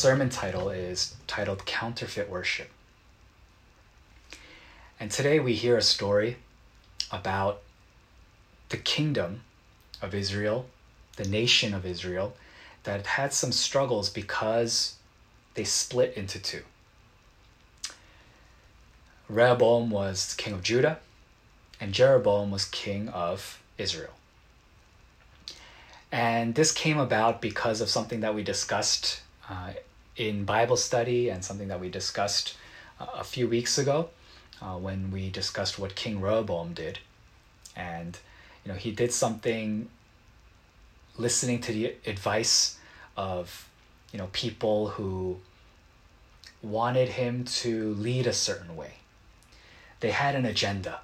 sermon title is titled Counterfeit Worship. And today we hear a story about the kingdom of Israel, the nation of Israel, that had some struggles because they split into two. Rehoboam was king of Judah, and Jeroboam was king of Israel. And this came about because of something that we discussed uh, in Bible study and something that we discussed uh, a few weeks ago uh, when we discussed what King Rehoboam did. And, you know, he did something listening to the advice of, you know, people who wanted him to lead a certain way. They had an agenda.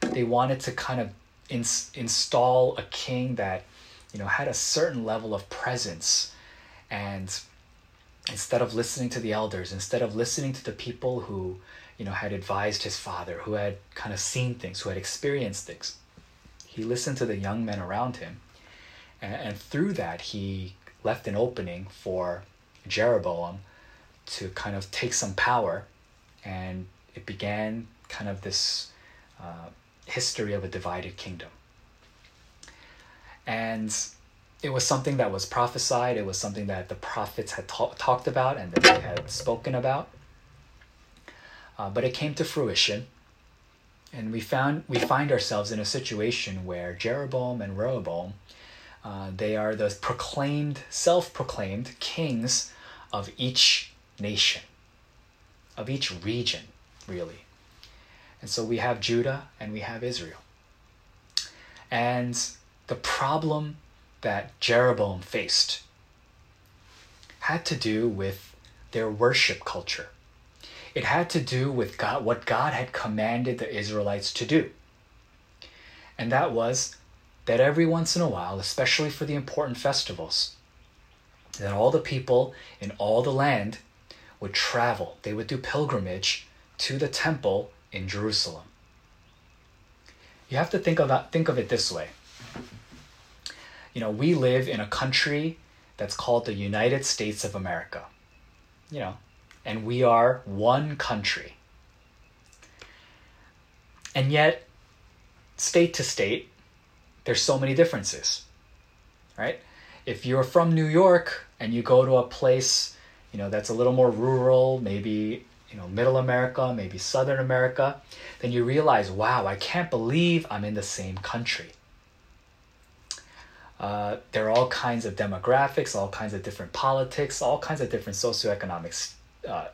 They wanted to kind of ins- install a king that you know had a certain level of presence and instead of listening to the elders instead of listening to the people who you know had advised his father who had kind of seen things who had experienced things he listened to the young men around him. And, and through that he left an opening for jeroboam to kind of take some power and it began kind of this uh, history of a divided kingdom. And it was something that was prophesied it was something that the prophets had ta- talked about and that they had spoken about. Uh, but it came to fruition and we found we find ourselves in a situation where jeroboam and rehoboam uh, they are the proclaimed self-proclaimed kings of each nation of each region really. And so we have judah and we have israel. And the problem that Jeroboam faced had to do with their worship culture. It had to do with God, what God had commanded the Israelites to do. And that was that every once in a while, especially for the important festivals, that all the people in all the land would travel. They would do pilgrimage to the temple in Jerusalem. You have to think about think of it this way you know, we live in a country that's called the United States of America. You know, and we are one country. And yet, state to state, there's so many differences, right? If you're from New York and you go to a place, you know, that's a little more rural, maybe, you know, middle America, maybe southern America, then you realize, wow, I can't believe I'm in the same country. Uh, there are all kinds of demographics, all kinds of different politics, all kinds of different socioeconomic uh,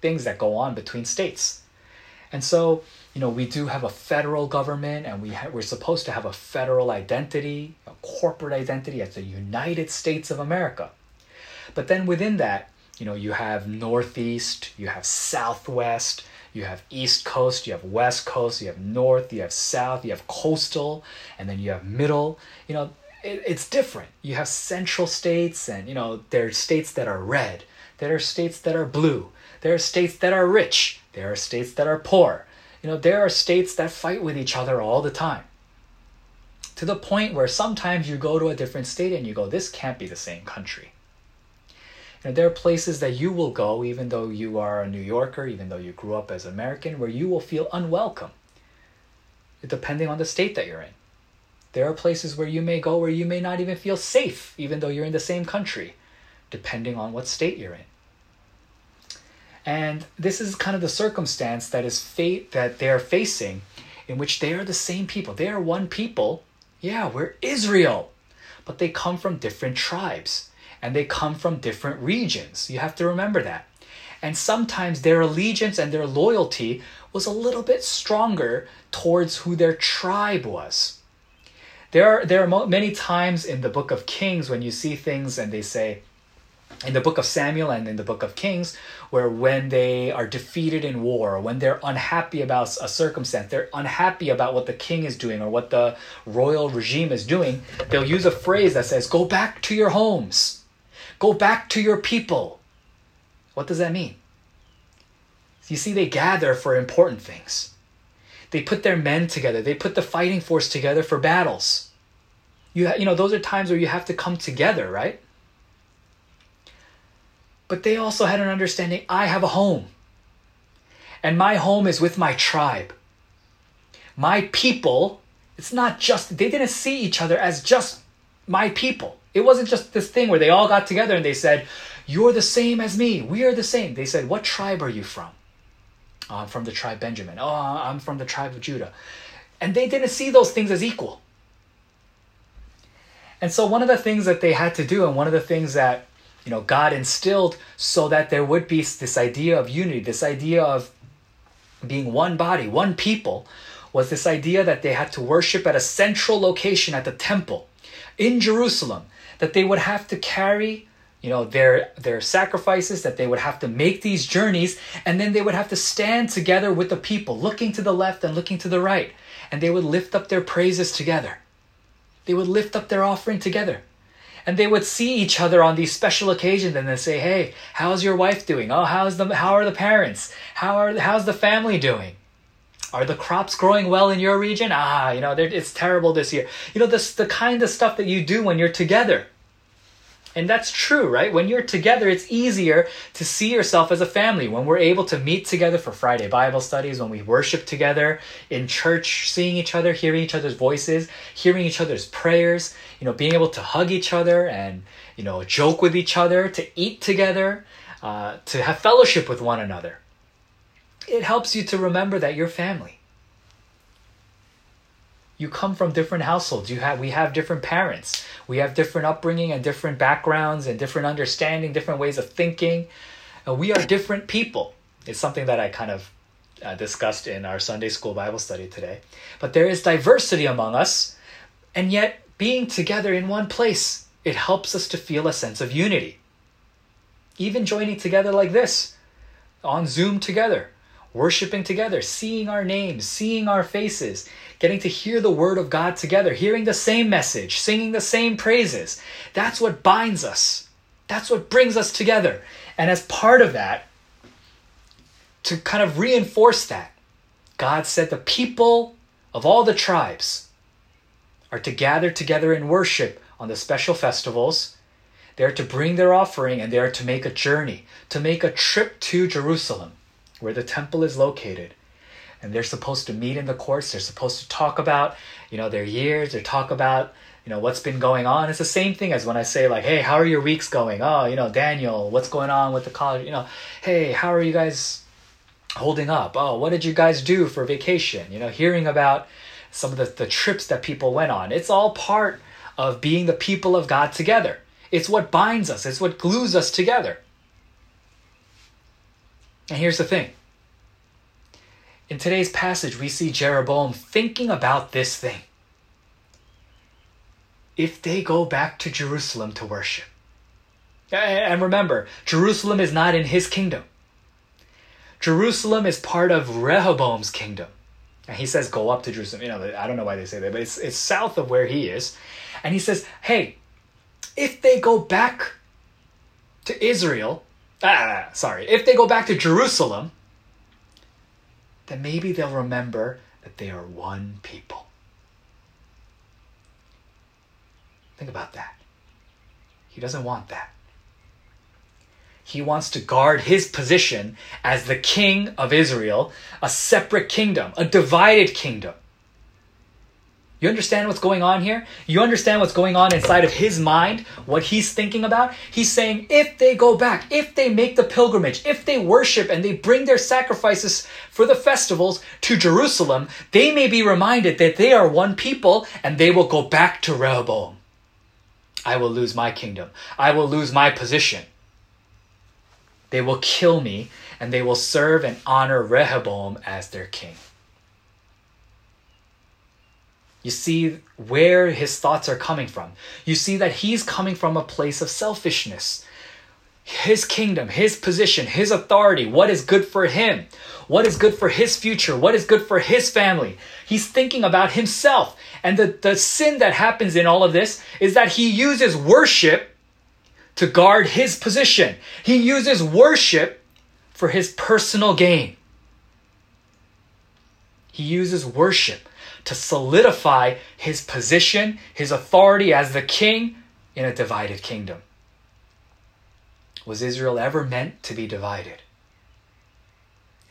things that go on between states. And so, you know, we do have a federal government and we ha- we're supposed to have a federal identity, a corporate identity as the United States of America. But then within that, you know, you have Northeast, you have Southwest, you have East Coast, you have West Coast, you have North, you have South, you have Coastal, and then you have Middle. You know, it, it's different. You have central states, and you know there are states that are red. There are states that are blue. There are states that are rich. There are states that are poor. You know there are states that fight with each other all the time. To the point where sometimes you go to a different state and you go, this can't be the same country. You know, there are places that you will go, even though you are a New Yorker, even though you grew up as American, where you will feel unwelcome, depending on the state that you're in. There are places where you may go where you may not even feel safe, even though you're in the same country, depending on what state you're in. And this is kind of the circumstance that is fate that they're facing, in which they are the same people. They are one people. Yeah, we're Israel, but they come from different tribes and they come from different regions. You have to remember that. And sometimes their allegiance and their loyalty was a little bit stronger towards who their tribe was. There are there are many times in the book of Kings when you see things and they say in the book of Samuel and in the book of Kings where when they are defeated in war, when they're unhappy about a circumstance, they're unhappy about what the king is doing or what the royal regime is doing, they'll use a phrase that says, "Go back to your homes. Go back to your people." What does that mean? You see, they gather for important things. They put their men together. They put the fighting force together for battles. You, you know, those are times where you have to come together, right? But they also had an understanding I have a home. And my home is with my tribe. My people, it's not just, they didn't see each other as just my people. It wasn't just this thing where they all got together and they said, You're the same as me. We are the same. They said, What tribe are you from? I'm from the tribe Benjamin. Oh, uh, I'm from the tribe of Judah. And they didn't see those things as equal. And so one of the things that they had to do, and one of the things that you know God instilled so that there would be this idea of unity, this idea of being one body, one people, was this idea that they had to worship at a central location at the temple in Jerusalem, that they would have to carry you know their their sacrifices that they would have to make these journeys and then they would have to stand together with the people looking to the left and looking to the right. And they would lift up their praises together. They would lift up their offering together. And they would see each other on these special occasions and then say hey how's your wife doing? Oh how's the how are the parents? How are how's the family doing? Are the crops growing well in your region? Ah you know it's terrible this year. You know this the kind of stuff that you do when you're together and that's true, right? When you're together, it's easier to see yourself as a family. When we're able to meet together for Friday Bible studies, when we worship together in church, seeing each other, hearing each other's voices, hearing each other's prayers, you know, being able to hug each other and, you know, joke with each other, to eat together, uh, to have fellowship with one another. It helps you to remember that you're family you come from different households. You have we have different parents. We have different upbringing and different backgrounds and different understanding different ways of thinking. And we are different people. It's something that i kind of uh, discussed in our sunday school bible study today. But there is diversity among us and yet being together in one place it helps us to feel a sense of unity. Even joining together like this on zoom together worshiping together seeing our names seeing our faces getting to hear the word of God together, hearing the same message, singing the same praises. That's what binds us. That's what brings us together. And as part of that, to kind of reinforce that, God said the people of all the tribes are to gather together in worship on the special festivals. They're to bring their offering and they're to make a journey, to make a trip to Jerusalem, where the temple is located and they're supposed to meet in the courts. They're supposed to talk about, you know, their years. They talk about, you know, what's been going on. It's the same thing as when I say like, hey, how are your weeks going? Oh, you know, Daniel, what's going on with the college? You know, hey, how are you guys holding up? Oh, what did you guys do for vacation? You know, hearing about some of the, the trips that people went on. It's all part of being the people of God together. It's what binds us. It's what glues us together. And here's the thing in today's passage, we see Jeroboam thinking about this thing. If they go back to Jerusalem to worship, and remember, Jerusalem is not in his kingdom. Jerusalem is part of Rehoboam's kingdom. And he says, go up to Jerusalem. You know, I don't know why they say that, but it's, it's south of where he is. And he says, hey, if they go back to Israel, ah, sorry, if they go back to Jerusalem, then maybe they'll remember that they are one people. Think about that. He doesn't want that. He wants to guard his position as the king of Israel, a separate kingdom, a divided kingdom. You understand what's going on here? You understand what's going on inside of his mind, what he's thinking about? He's saying if they go back, if they make the pilgrimage, if they worship and they bring their sacrifices for the festivals to Jerusalem, they may be reminded that they are one people and they will go back to Rehoboam. I will lose my kingdom. I will lose my position. They will kill me and they will serve and honor Rehoboam as their king. You see where his thoughts are coming from. You see that he's coming from a place of selfishness. His kingdom, his position, his authority, what is good for him, what is good for his future, what is good for his family. He's thinking about himself. And the, the sin that happens in all of this is that he uses worship to guard his position. He uses worship for his personal gain. He uses worship to solidify his position, his authority as the king in a divided kingdom. was Israel ever meant to be divided.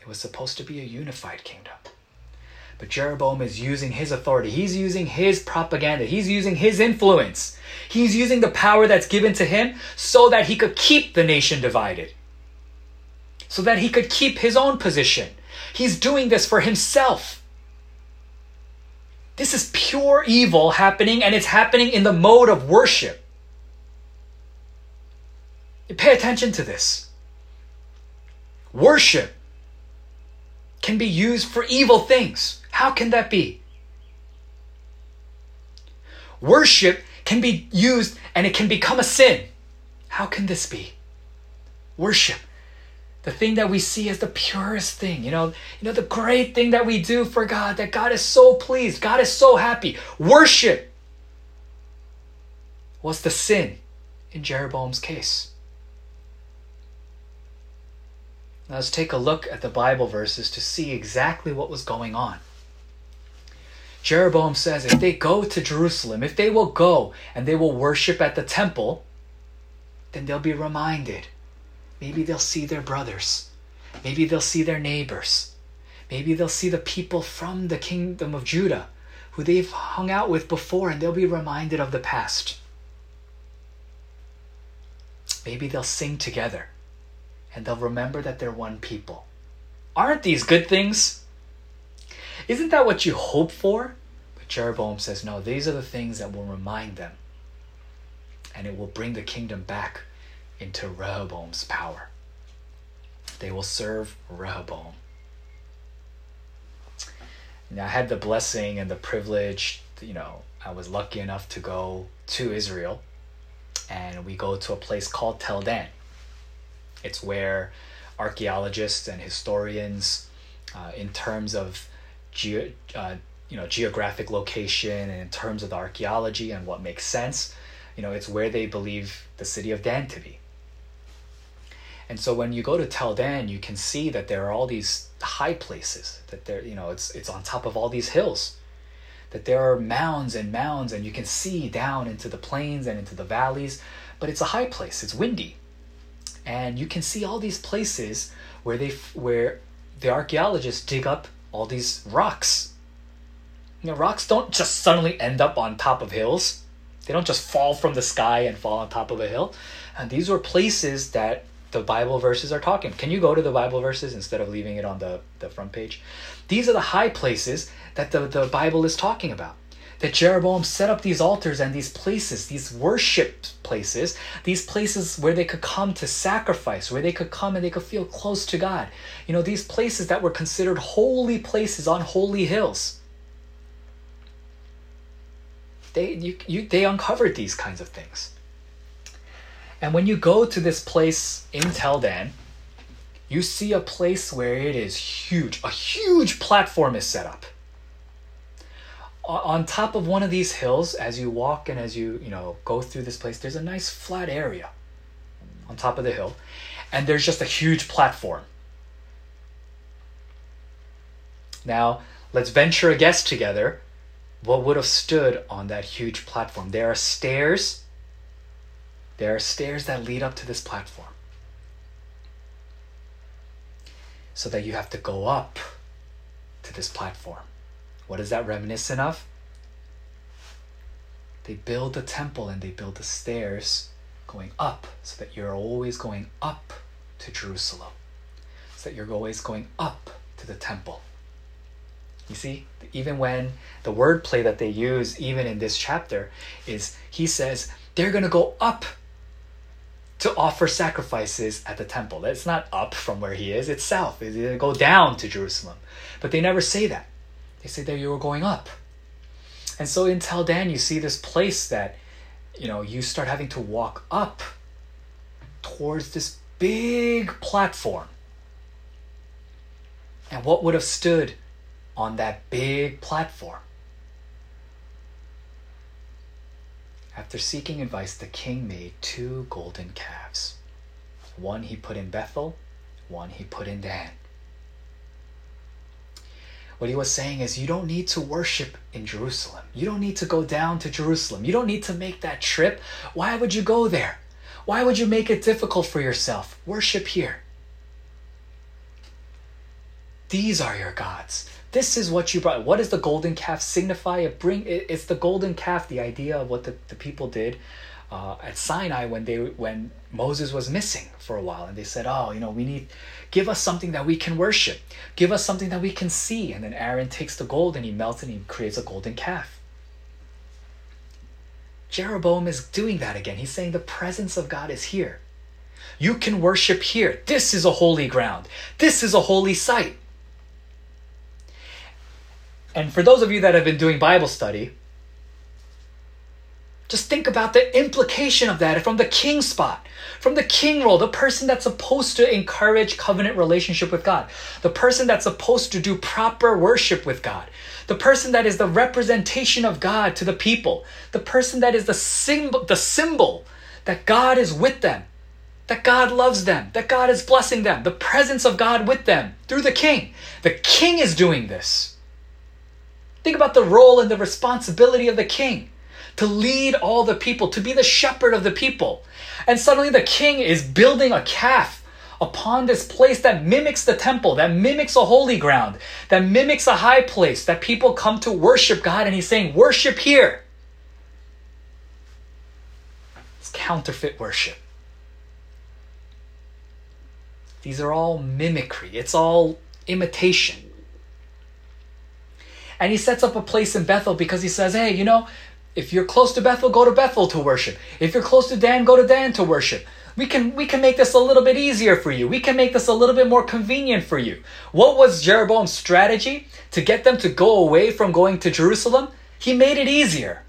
It was supposed to be a unified kingdom. But Jeroboam is using his authority. He's using his propaganda. He's using his influence. He's using the power that's given to him so that he could keep the nation divided. So that he could keep his own position. He's doing this for himself. This is pure evil happening, and it's happening in the mode of worship. Pay attention to this. Worship can be used for evil things. How can that be? Worship can be used and it can become a sin. How can this be? Worship, the thing that we see as the purest thing, you know, you know the great thing that we do for God, that God is so pleased, God is so happy. Worship was the sin in Jeroboam's case. Now let's take a look at the Bible verses to see exactly what was going on. Jeroboam says if they go to Jerusalem, if they will go and they will worship at the temple, then they'll be reminded. Maybe they'll see their brothers. Maybe they'll see their neighbors. Maybe they'll see the people from the kingdom of Judah who they've hung out with before and they'll be reminded of the past. Maybe they'll sing together and they'll remember that they're one people. Aren't these good things? Isn't that what you hope for? But Jeroboam says, no, these are the things that will remind them. And it will bring the kingdom back into Rehoboam's power. They will serve Rehoboam. Now, I had the blessing and the privilege, you know, I was lucky enough to go to Israel. And we go to a place called Tel Dan. It's where archaeologists and historians, uh, in terms of ge- uh, you know geographic location and in terms of the archaeology and what makes sense you know it's where they believe the city of dan to be and so when you go to tel dan you can see that there are all these high places that there you know it's it's on top of all these hills that there are mounds and mounds and you can see down into the plains and into the valleys but it's a high place it's windy and you can see all these places where they where the archaeologists dig up all these rocks. You know, rocks don't just suddenly end up on top of hills. They don't just fall from the sky and fall on top of a hill. And these were places that the Bible verses are talking. Can you go to the Bible verses instead of leaving it on the, the front page? These are the high places that the, the Bible is talking about that Jeroboam set up these altars and these places, these worship places, these places where they could come to sacrifice, where they could come and they could feel close to God. You know, these places that were considered holy places on holy hills. They, you, you, they uncovered these kinds of things. And when you go to this place in Tel Dan, you see a place where it is huge. A huge platform is set up. On top of one of these hills as you walk and as you you know go through this place there's a nice flat area on top of the hill. And there's just a huge platform. Now let's venture a guess together what would have stood on that huge platform. There are stairs there are stairs that lead up to this platform so that you have to go up to this platform what is that reminiscent of? They build the temple and they build the stairs going up so that you're always going up to Jerusalem. So that you're always going up to the temple. You see, even when the wordplay that they use, even in this chapter, is he says they're going to go up to offer sacrifices at the temple. It's not up from where he is, it's south. To go down to Jerusalem. But they never say that. They say that you were going up. And so in Tel Dan, you see this place that, you know, you start having to walk up towards this big platform. And what would have stood on that big platform? After seeking advice, the king made two golden calves. One he put in Bethel, one he put in Dan. What he was saying is, you don't need to worship in Jerusalem. You don't need to go down to Jerusalem. You don't need to make that trip. Why would you go there? Why would you make it difficult for yourself? Worship here. These are your gods. This is what you brought. What does the golden calf signify? It bring it, it's the golden calf, the idea of what the, the people did uh, at Sinai when they when Moses was missing for a while, and they said, "Oh, you know, we need give us something that we can worship, give us something that we can see." And then Aaron takes the gold and he melts and he creates a golden calf. Jeroboam is doing that again. He's saying the presence of God is here. You can worship here. This is a holy ground. This is a holy site. And for those of you that have been doing Bible study, just think about the implication of that from the king spot, from the king role, the person that's supposed to encourage covenant relationship with God, the person that's supposed to do proper worship with God, the person that is the representation of God to the people, the person that is the symbol, the symbol that God is with them, that God loves them, that God is blessing them, the presence of God with them through the king. The king is doing this. Think about the role and the responsibility of the king to lead all the people, to be the shepherd of the people. And suddenly the king is building a calf upon this place that mimics the temple, that mimics a holy ground, that mimics a high place, that people come to worship God. And he's saying, Worship here. It's counterfeit worship. These are all mimicry, it's all imitation. And he sets up a place in Bethel because he says, Hey, you know, if you're close to Bethel, go to Bethel to worship. If you're close to Dan, go to Dan to worship we can we can make this a little bit easier for you. We can make this a little bit more convenient for you. What was Jeroboam's strategy to get them to go away from going to Jerusalem? He made it easier.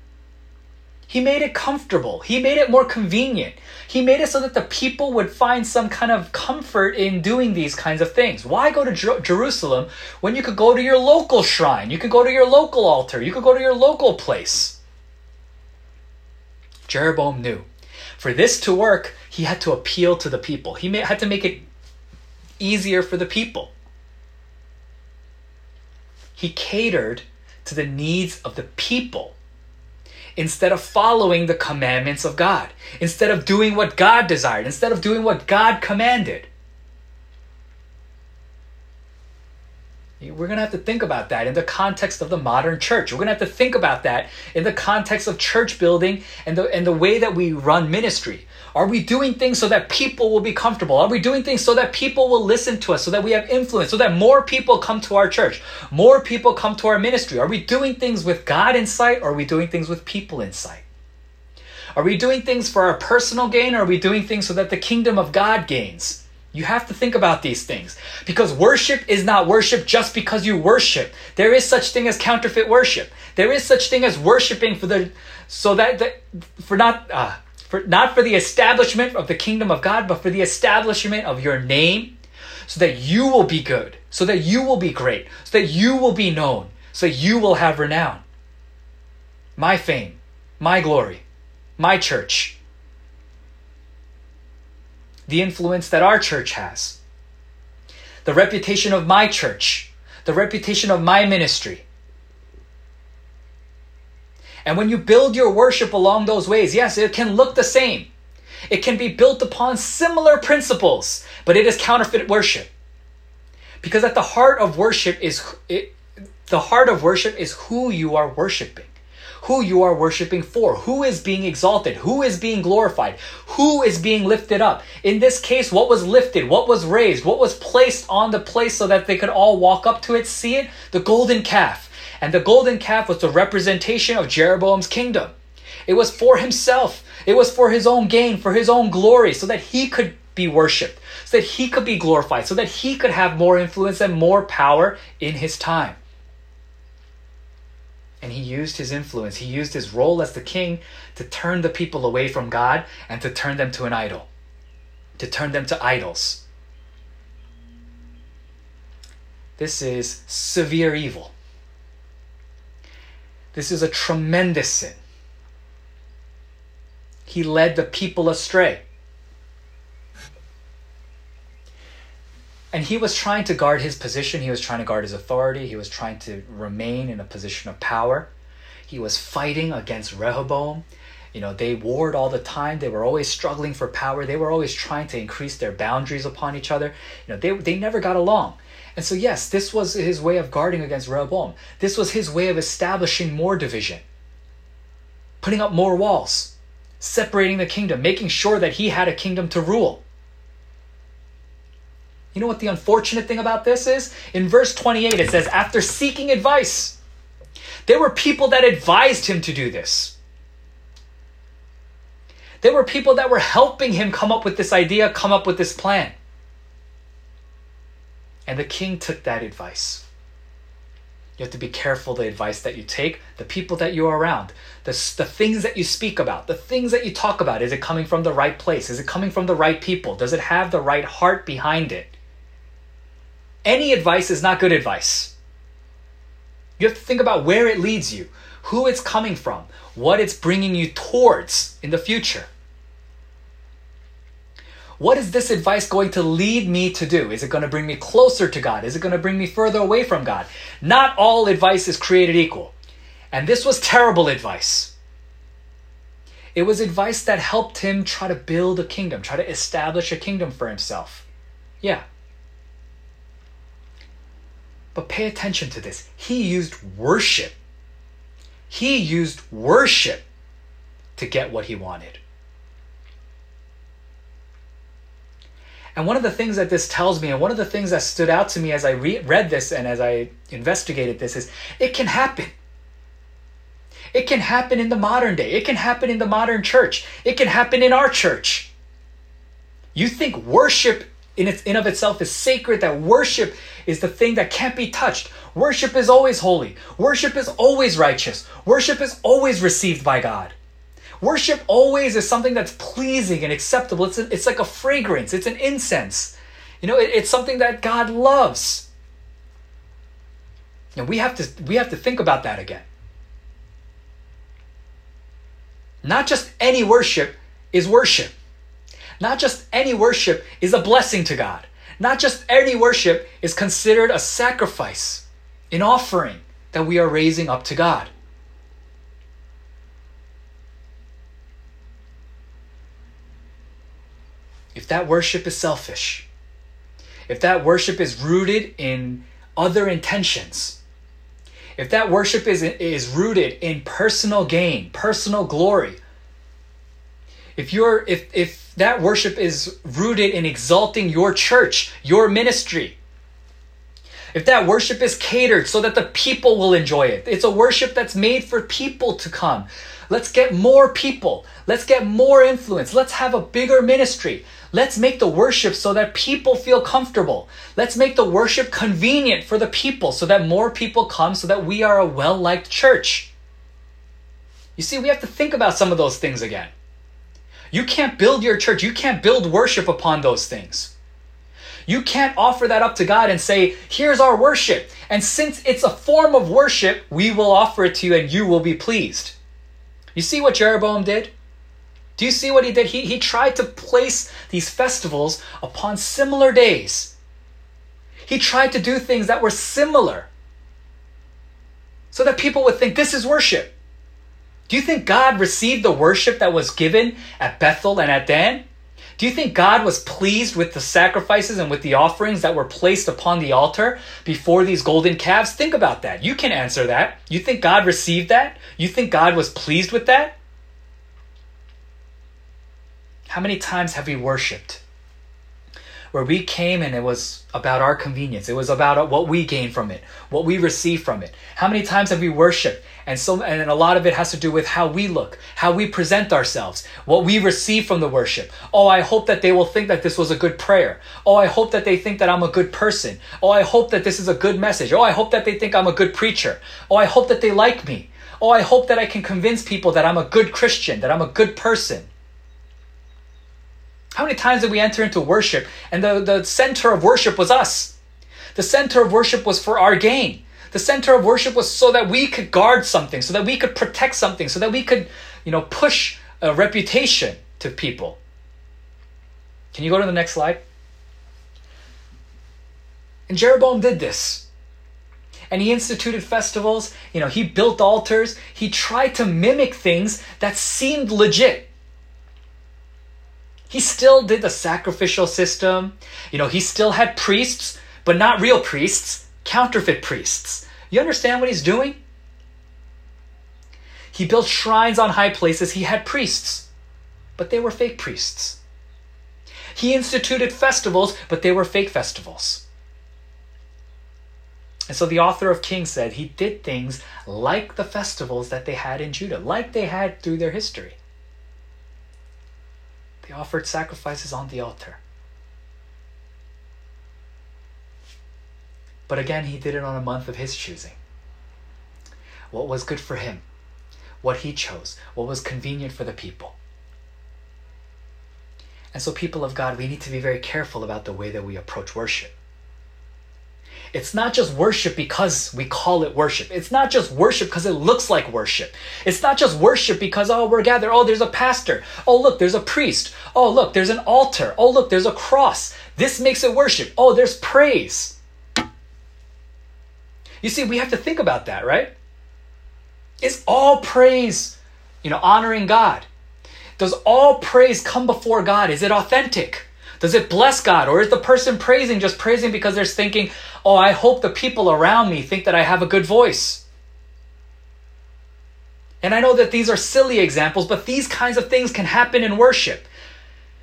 He made it comfortable. He made it more convenient. He made it so that the people would find some kind of comfort in doing these kinds of things. Why go to Jer- Jerusalem when you could go to your local shrine? You could go to your local altar. You could go to your local place. Jeroboam knew for this to work, he had to appeal to the people. He had to make it easier for the people. He catered to the needs of the people instead of following the commandments of God, instead of doing what God desired, instead of doing what God commanded. We're going to have to think about that in the context of the modern church. We're going to have to think about that in the context of church building and the, and the way that we run ministry. Are we doing things so that people will be comfortable? Are we doing things so that people will listen to us, so that we have influence, so that more people come to our church, more people come to our ministry? Are we doing things with God in sight or are we doing things with people in sight? Are we doing things for our personal gain or are we doing things so that the kingdom of God gains? You have to think about these things because worship is not worship just because you worship. There is such thing as counterfeit worship. There is such thing as worshiping for the so that the, for not uh, for not for the establishment of the kingdom of God, but for the establishment of your name, so that you will be good, so that you will be great, so that you will be known, so that you will have renown. My fame, my glory, my church the influence that our church has, the reputation of my church, the reputation of my ministry. And when you build your worship along those ways, yes, it can look the same. It can be built upon similar principles, but it is counterfeit worship. Because at the heart of worship is it, the heart of worship is who you are worshiping who you are worshiping for, who is being exalted, who is being glorified, who is being lifted up. In this case, what was lifted, what was raised, what was placed on the place so that they could all walk up to it, see it? The golden calf. And the golden calf was the representation of Jeroboam's kingdom. It was for himself. It was for his own gain, for his own glory, so that he could be worshiped, so that he could be glorified, so that he could have more influence and more power in his time and he used his influence, he used his role as the king to turn the people away from God and to turn them to an idol, to turn them to idols. This is severe evil. This is a tremendous sin. He led the people astray. and he was trying to guard his position he was trying to guard his authority he was trying to remain in a position of power he was fighting against rehoboam You know, they warred all the time. They were always struggling for power. They were always trying to increase their boundaries upon each other. You know, they, they never got along. And so, yes, this was his way of guarding against Rehoboam. This was his way of establishing more division, putting up more walls, separating the kingdom, making sure that he had a kingdom to rule. You know what the unfortunate thing about this is? In verse 28, it says, after seeking advice, there were people that advised him to do this. There were people that were helping him come up with this idea, come up with this plan. And the king took that advice. You have to be careful the advice that you take, the people that you're around, the, the things that you speak about, the things that you talk about. Is it coming from the right place? Is it coming from the right people? Does it have the right heart behind it? Any advice is not good advice. You have to think about where it leads you, who it's coming from, what it's bringing you towards in the future. What is this advice going to lead me to do? Is it going to bring me closer to God? Is it going to bring me further away from God? Not all advice is created equal. And this was terrible advice. It was advice that helped him try to build a kingdom, try to establish a kingdom for himself. Yeah. But pay attention to this. He used worship. He used worship to get what he wanted. And one of the things that this tells me, and one of the things that stood out to me as I re- read this and as I investigated this, is it can happen. It can happen in the modern day. It can happen in the modern church. It can happen in our church. You think worship in its in of itself is sacred, that worship is the thing that can't be touched. Worship is always holy. Worship is always righteous. Worship is always received by God. Worship always is something that's pleasing and acceptable. It's, it's like a fragrance, it's an incense. You know, it, it's something that God loves. And we have to we have to think about that again. Not just any worship is worship. Not just any worship is a blessing to God. Not just any worship is considered a sacrifice, an offering that we are raising up to God. If that worship is selfish, if that worship is rooted in other intentions, if that worship is, is rooted in personal gain, personal glory, if you're if if that worship is rooted in exalting your church, your ministry, if that worship is catered so that the people will enjoy it, it's a worship that's made for people to come. Let's get more people. Let's get more influence. Let's have a bigger ministry. Let's make the worship so that people feel comfortable. Let's make the worship convenient for the people so that more people come so that we are a well liked church. You see, we have to think about some of those things again. You can't build your church, you can't build worship upon those things. You can't offer that up to God and say, here's our worship. And since it's a form of worship, we will offer it to you and you will be pleased. You see what Jeroboam did? Do you see what he did? He, he tried to place these festivals upon similar days. He tried to do things that were similar so that people would think this is worship. Do you think God received the worship that was given at Bethel and at Dan? Do you think God was pleased with the sacrifices and with the offerings that were placed upon the altar before these golden calves? Think about that. You can answer that. You think God received that? You think God was pleased with that? How many times have we worshiped? Where we came and it was about our convenience. It was about what we gain from it, what we receive from it. How many times have we worshiped? And so and a lot of it has to do with how we look, how we present ourselves, what we receive from the worship. Oh, I hope that they will think that this was a good prayer. Oh, I hope that they think that I'm a good person. Oh, I hope that this is a good message. Oh, I hope that they think I'm a good preacher. Oh, I hope that they like me. Oh, I hope that I can convince people that I'm a good Christian, that I'm a good person. How many times did we enter into worship and the, the center of worship was us? The center of worship was for our gain. The center of worship was so that we could guard something, so that we could protect something, so that we could, you know, push a reputation to people. Can you go to the next slide? And Jeroboam did this. and he instituted festivals. You know, he built altars. He tried to mimic things that seemed legit. He still did the sacrificial system. You know, he still had priests, but not real priests, counterfeit priests. You understand what he's doing? He built shrines on high places. He had priests, but they were fake priests. He instituted festivals, but they were fake festivals. And so the author of Kings said he did things like the festivals that they had in Judah, like they had through their history. They offered sacrifices on the altar. But again, he did it on a month of his choosing. What was good for him, what he chose, what was convenient for the people. And so, people of God, we need to be very careful about the way that we approach worship. It's not just worship because we call it worship. It's not just worship because it looks like worship. It's not just worship because, oh, we're gathered. Oh, there's a pastor. Oh, look, there's a priest. Oh, look, there's an altar. Oh, look, there's a cross. This makes it worship. Oh, there's praise. You see, we have to think about that, right? Is all praise, you know, honoring God? Does all praise come before God? Is it authentic? Does it bless God? Or is the person praising just praising because they're thinking, oh, I hope the people around me think that I have a good voice? And I know that these are silly examples, but these kinds of things can happen in worship.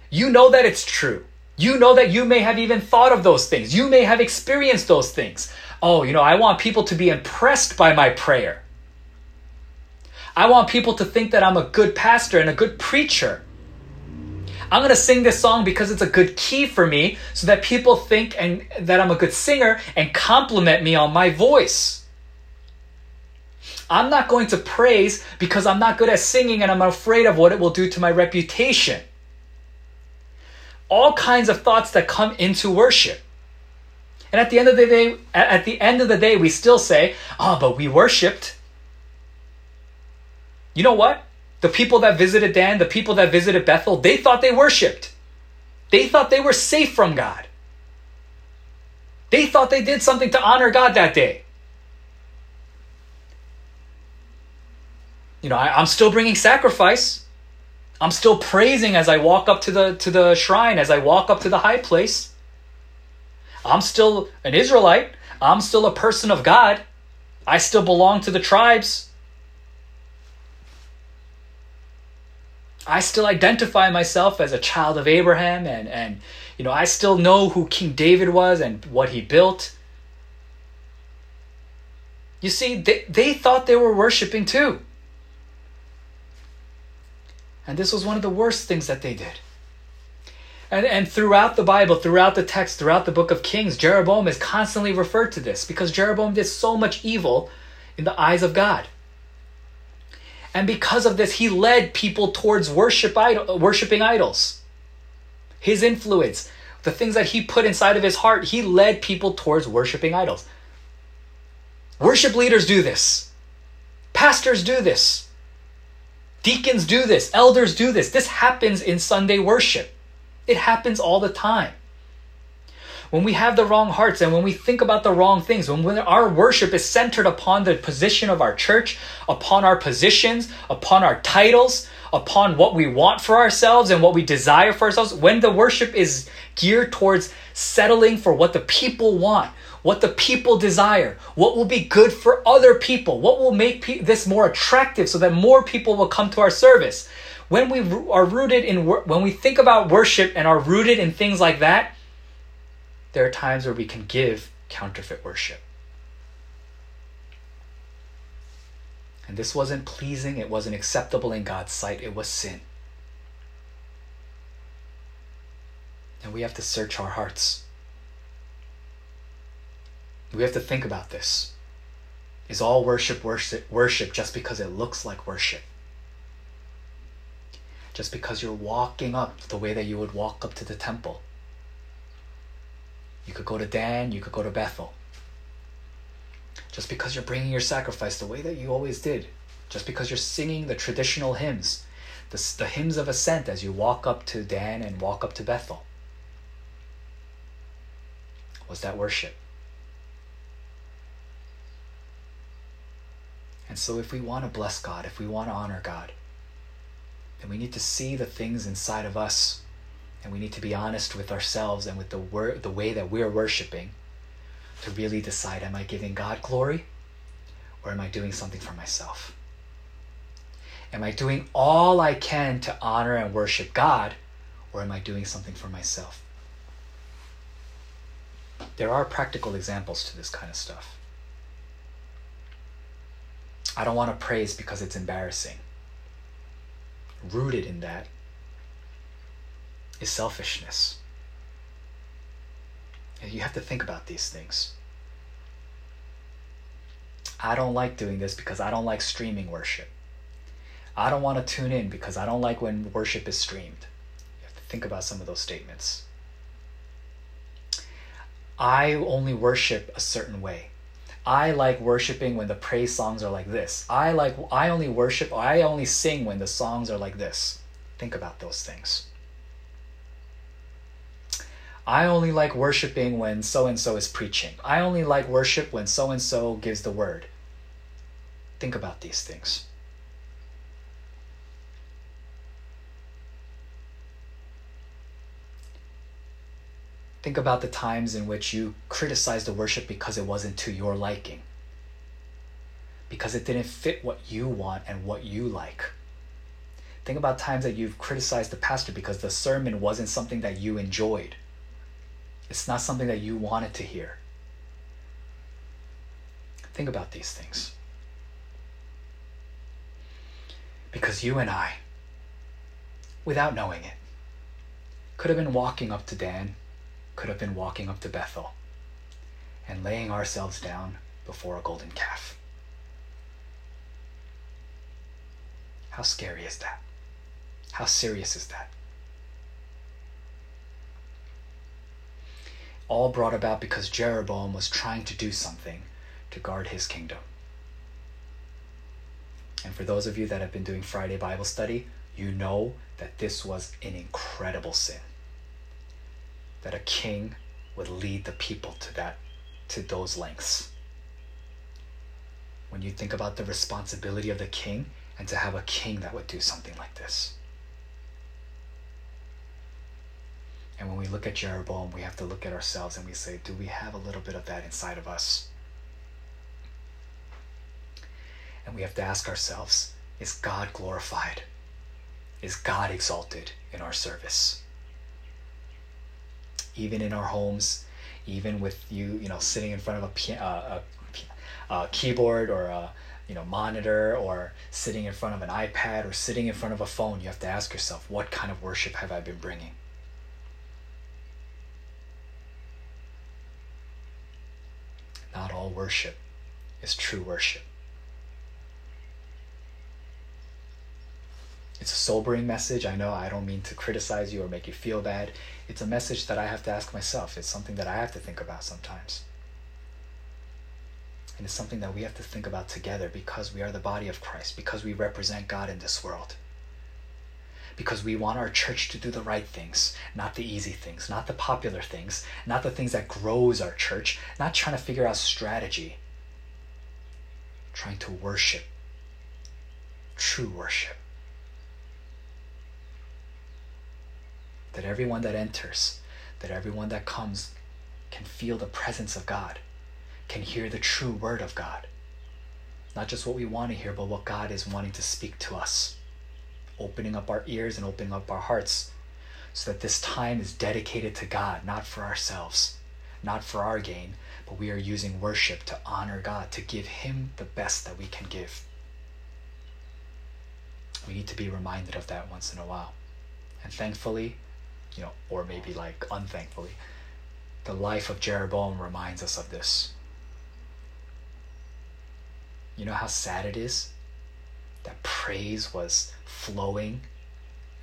You know that it's true. You know that you may have even thought of those things. You may have experienced those things. Oh, you know, I want people to be impressed by my prayer. I want people to think that I'm a good pastor and a good preacher. I'm going to sing this song because it's a good key for me so that people think and that I'm a good singer and compliment me on my voice. I'm not going to praise because I'm not good at singing and I'm afraid of what it will do to my reputation. All kinds of thoughts that come into worship. And at the end of the day, at the end of the day, we still say, "Oh, but we worshipped." You know what? The people that visited Dan, the people that visited Bethel, they thought they worshiped. They thought they were safe from God. They thought they did something to honor God that day. You know, I, am still bringing sacrifice. I'm still praising as I walk up to the to the shrine, as I walk up to the high place. I'm still an Israelite. I'm still a person of God. I still belong to the tribes. I still identify myself as a child of Abraham and, and you know, I still know who King David was and what he built. You see, they, they thought they were worshiping too. And this was one of the worst things that they did. And, and throughout the Bible, throughout the text, throughout the book of Kings, Jeroboam is constantly referred to this because Jeroboam did so much evil in the eyes of God. And because of this, he led people towards worship idol, worshiping idols. His influence, the things that he put inside of his heart, he led people towards worshiping idols. Worship leaders do this. Pastors do this. Deacons do this. Elders do this. This happens in Sunday worship. It happens all the time when we have the wrong hearts and when we think about the wrong things, when, when our worship is centered upon the position of our church, upon our positions, upon our titles, upon what we want for ourselves and what we desire for ourselves, when the worship is geared towards settling for what the people want, what the people desire, what will be good for other people, what will make pe- this more attractive so that more people will come to our service. When we are rooted in, when we think about worship and are rooted in things like that, there are times where we can give counterfeit worship. And this wasn't pleasing, it wasn't acceptable in God's sight, it was sin. And we have to search our hearts. We have to think about this. Is all worship worship worship just because it looks like worship? Just because you're walking up the way that you would walk up to the temple? You could go to Dan, you could go to Bethel. Just because you're bringing your sacrifice the way that you always did, just because you're singing the traditional hymns, the, the hymns of ascent as you walk up to Dan and walk up to Bethel. Was that worship? And so, if we want to bless God, if we want to honor God, then we need to see the things inside of us, and we need to be honest with ourselves and with the wor- the way that we're worshiping, to really decide: Am I giving God glory, or am I doing something for myself? Am I doing all I can to honor and worship God, or am I doing something for myself? There are practical examples to this kind of stuff. I don't want to praise because it's embarrassing. Rooted in that is selfishness. And you have to think about these things. I don't like doing this because I don't like streaming worship. I don't want to tune in because I don't like when worship is streamed. You have to think about some of those statements. I only worship a certain way. I like worshiping when the praise songs are like this. I like I only worship I only sing when the songs are like this. Think about those things. I only like worshiping when so and so is preaching. I only like worship when so and so gives the word. Think about these things. Think about the times in which you criticized the worship because it wasn't to your liking, because it didn't fit what you want and what you like. Think about times that you've criticized the pastor because the sermon wasn't something that you enjoyed. It's not something that you wanted to hear. Think about these things. Because you and I, without knowing it, could have been walking up to Dan could have been walking up to Bethel and laying ourselves down before a golden calf. How scary is that? How serious is that? All brought about because Jeroboam was trying to do something to guard his kingdom. And for those of you that have been doing Friday Bible study, you know that this was an incredible sin that a king would lead the people to that to those lengths when you think about the responsibility of the king and to have a king that would do something like this and when we look at jeroboam we have to look at ourselves and we say do we have a little bit of that inside of us? And we have to ask ourselves is god glorified? Is god exalted in our service? Even in our homes, even with you, you know, sitting in front of a, uh, a, a keyboard or a you know monitor or sitting in front of an iPad or sitting in front of a phone, you have to ask yourself, what kind of worship have I been bringing? Not all worship is true worship. It's a sobering message. I know I don't mean to criticize you or make you feel bad. It's a message that I have to ask myself. It's something that I have to think about sometimes. And it's something that we have to think about together because we are the body of Christ, because we represent God in this world. Because we want our church to do the right things, not the easy things, not the popular things, not the things that grows our church, not trying to figure out strategy. Trying to worship. True worship. that everyone that enters, that everyone that comes can feel the presence of God, can hear the true word of God. Not just what we want to hear, but what God is wanting to speak to us. Opening up our ears and opening up our hearts so that this time is dedicated to God, not for ourselves, not for our gain, but we are using worship to honor God, to give Him the best that we can give. We need to be reminded of that once in a while. And thankfully, you know, or maybe like unthankfully, the life of Jeroboam reminds us of this. You know how sad it is that praise was flowing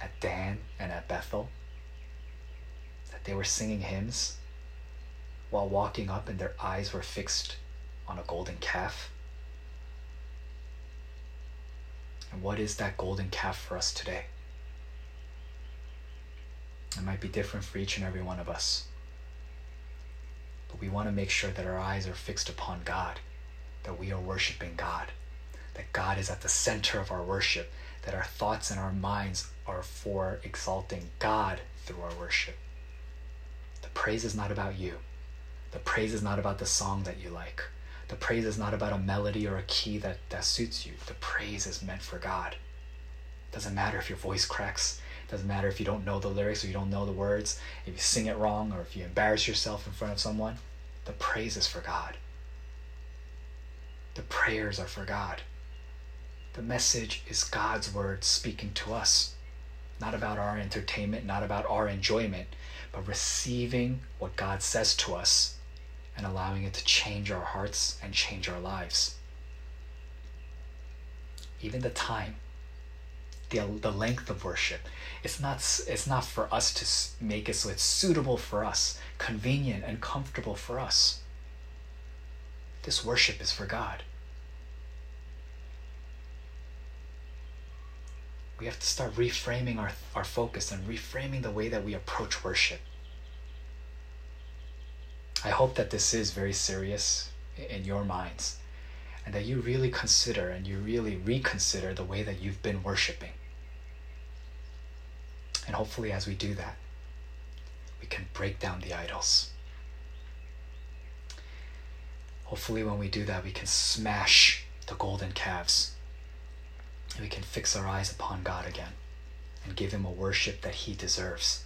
at Dan and at Bethel? That they were singing hymns while walking up and their eyes were fixed on a golden calf? And what is that golden calf for us today? It might be different for each and every one of us. But we want to make sure that our eyes are fixed upon God, that we are worshiping God, that God is at the center of our worship, that our thoughts and our minds are for exalting God through our worship. The praise is not about you. The praise is not about the song that you like. The praise is not about a melody or a key that, that suits you. The praise is meant for God. It Doesn't matter if your voice cracks. It Doesn't matter if you don't know the lyrics or you don't know the words. If you sing it wrong or if you embarrass yourself in front of someone. The praise is for God. The prayers are for God. The message is God's word speaking to us. Not about our entertainment, not about our enjoyment, but receiving what God says to us and allowing it to change our hearts and change our lives. Even the time, the, the length of worship, it's not, it's not for us to make it so it's suitable for us, convenient and comfortable for us. This worship is for God. We have to start reframing our, our focus and reframing the way that we approach worship. I hope that this is very serious in your minds and that you really consider and you really reconsider the way that you've been worshiping. And hopefully, as we do that, we can break down the idols. Hopefully, when we do that, we can smash the golden calves and we can fix our eyes upon God again and give Him a worship that He deserves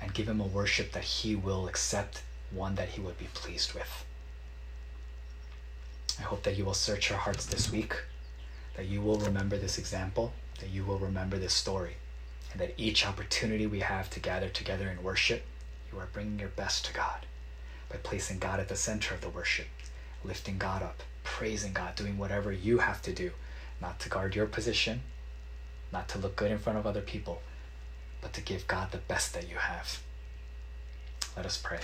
and give Him a worship that He will accept one that He would be pleased with. I hope that you will search your hearts this week, that you will remember this example, that you will remember this story, and that each opportunity we have to gather together in worship, you are bringing your best to God by placing God at the center of the worship, lifting God up, praising God, doing whatever you have to do, not to guard your position, not to look good in front of other people, but to give God the best that you have. Let us pray.